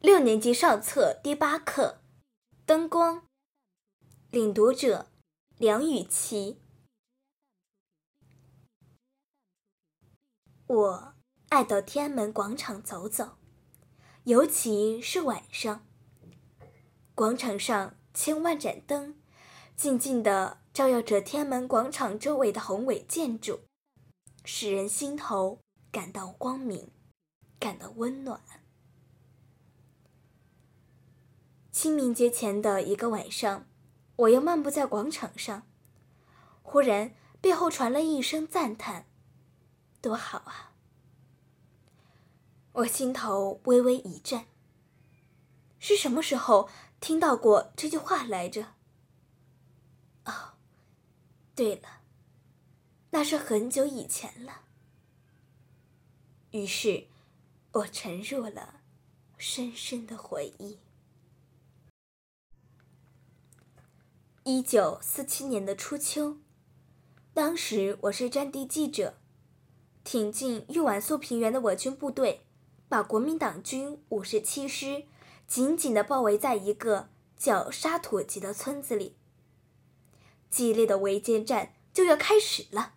六年级上册第八课，灯光。领读者：梁雨琪。我爱到天安门广场走走，尤其是晚上。广场上千万盏灯，静静地照耀着天安门广场周围的宏伟建筑，使人心头感到光明，感到温暖。清明节前的一个晚上，我又漫步在广场上，忽然背后传来一声赞叹：“多好啊！”我心头微微一震。是什么时候听到过这句话来着？哦，对了，那是很久以前了。于是，我沉入了深深的回忆。一九四七年的初秋，当时我是战地记者，挺进豫皖苏平原的我军部队，把国民党军五十七师紧紧地包围在一个叫沙土集的村子里。激烈的围歼战就要开始了。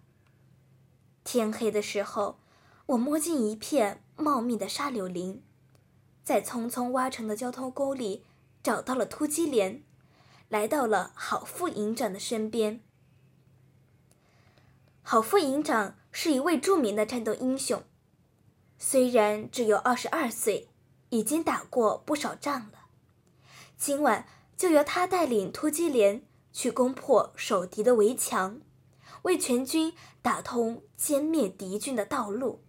天黑的时候，我摸进一片茂密的沙柳林，在匆匆挖成的交通沟里找到了突击连。来到了郝副营长的身边。郝副营长是一位著名的战斗英雄，虽然只有二十二岁，已经打过不少仗了。今晚就由他带领突击连去攻破守敌的围墙，为全军打通歼灭敌军的道路。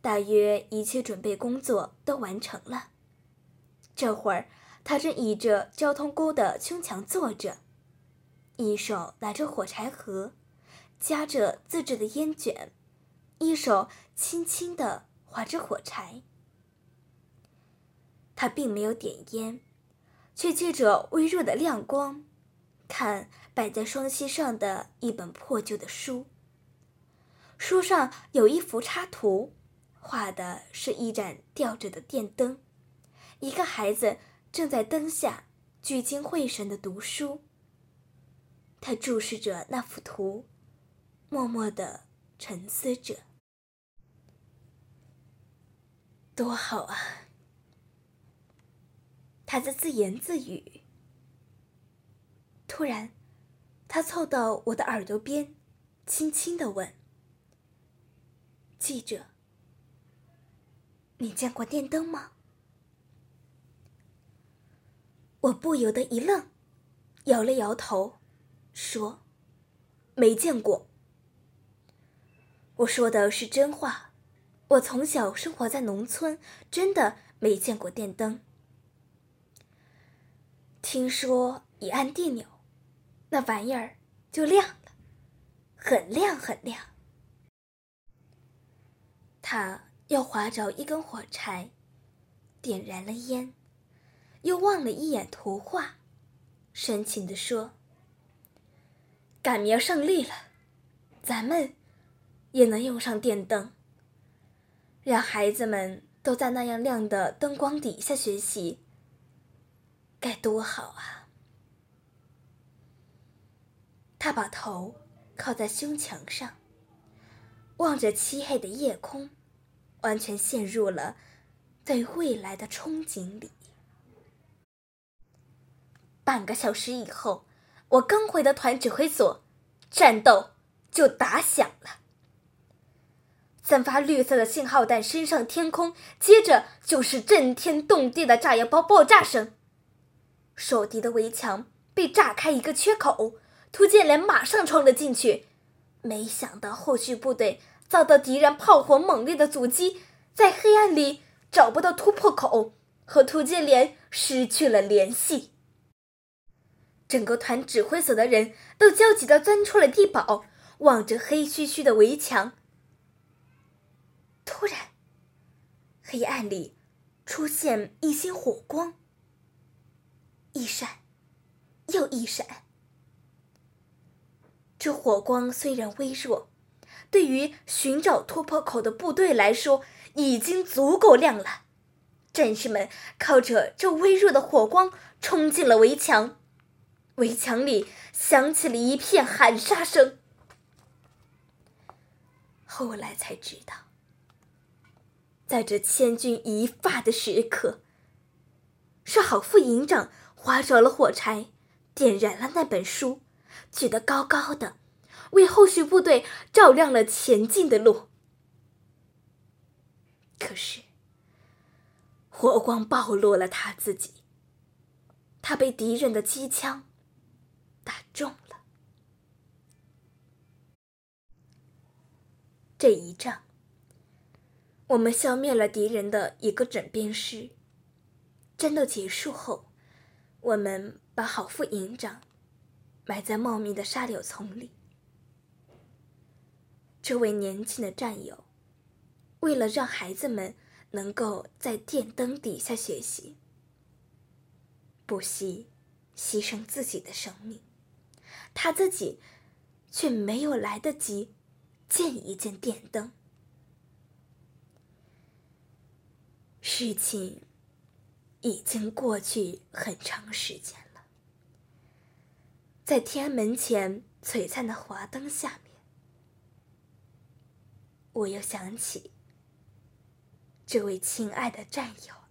大约一切准备工作都完成了，这会儿。他正倚着交通沟的胸墙坐着，一手拿着火柴盒，夹着自制的烟卷，一手轻轻地划着火柴。他并没有点烟，却借着微弱的亮光，看摆在双膝上的一本破旧的书。书上有一幅插图，画的是一盏吊着的电灯，一个孩子。正在灯下聚精会神的读书。他注视着那幅图，默默的沉思着。多好啊！他在自言自语。突然，他凑到我的耳朵边，轻轻的问：“记者，你见过电灯吗？”我不由得一愣，摇了摇头，说：“没见过。”我说的是真话，我从小生活在农村，真的没见过电灯。听说一按电钮，那玩意儿就亮了，很亮很亮。他又划着一根火柴，点燃了烟。又望了一眼图画，深情地说：“赶明儿胜利了，咱们也能用上电灯，让孩子们都在那样亮的灯光底下学习，该多好啊！”他把头靠在胸墙上，望着漆黑的夜空，完全陷入了对未来的憧憬里。半个小时以后，我刚回到团指挥所，战斗就打响了。散发绿色的信号弹升上天空，接着就是震天动地的炸药包爆炸声。守敌的围墙被炸开一个缺口，突击连马上冲了进去。没想到后续部队遭到敌人炮火猛烈的阻击，在黑暗里找不到突破口，和突击连失去了联系。整个团指挥所的人都焦急地钻出了地堡，望着黑黢黢的围墙。突然，黑暗里出现一些火光，一闪，又一闪。这火光虽然微弱，对于寻找突破口的部队来说已经足够亮了。战士们靠着这微弱的火光冲进了围墙，围墙里响起了一片喊杀声。后来才知道，在这千钧一发的时刻，是郝副营长划着了火柴，点燃了那本书，举得高高的，为后续部队照亮了前进的路。可是，火光暴露了他自己，他被敌人的机枪打中了。这一仗，我们消灭了敌人的一个整编师。战斗结束后，我们把郝副营长埋在茂密的沙柳丛里。这位年轻的战友，为了让孩子们能够在电灯底下学习，不惜牺牲自己的生命，他自己却没有来得及。见一见电灯。事情已经过去很长时间了，在天安门前璀璨的华灯下面，我又想起这位亲爱的战友。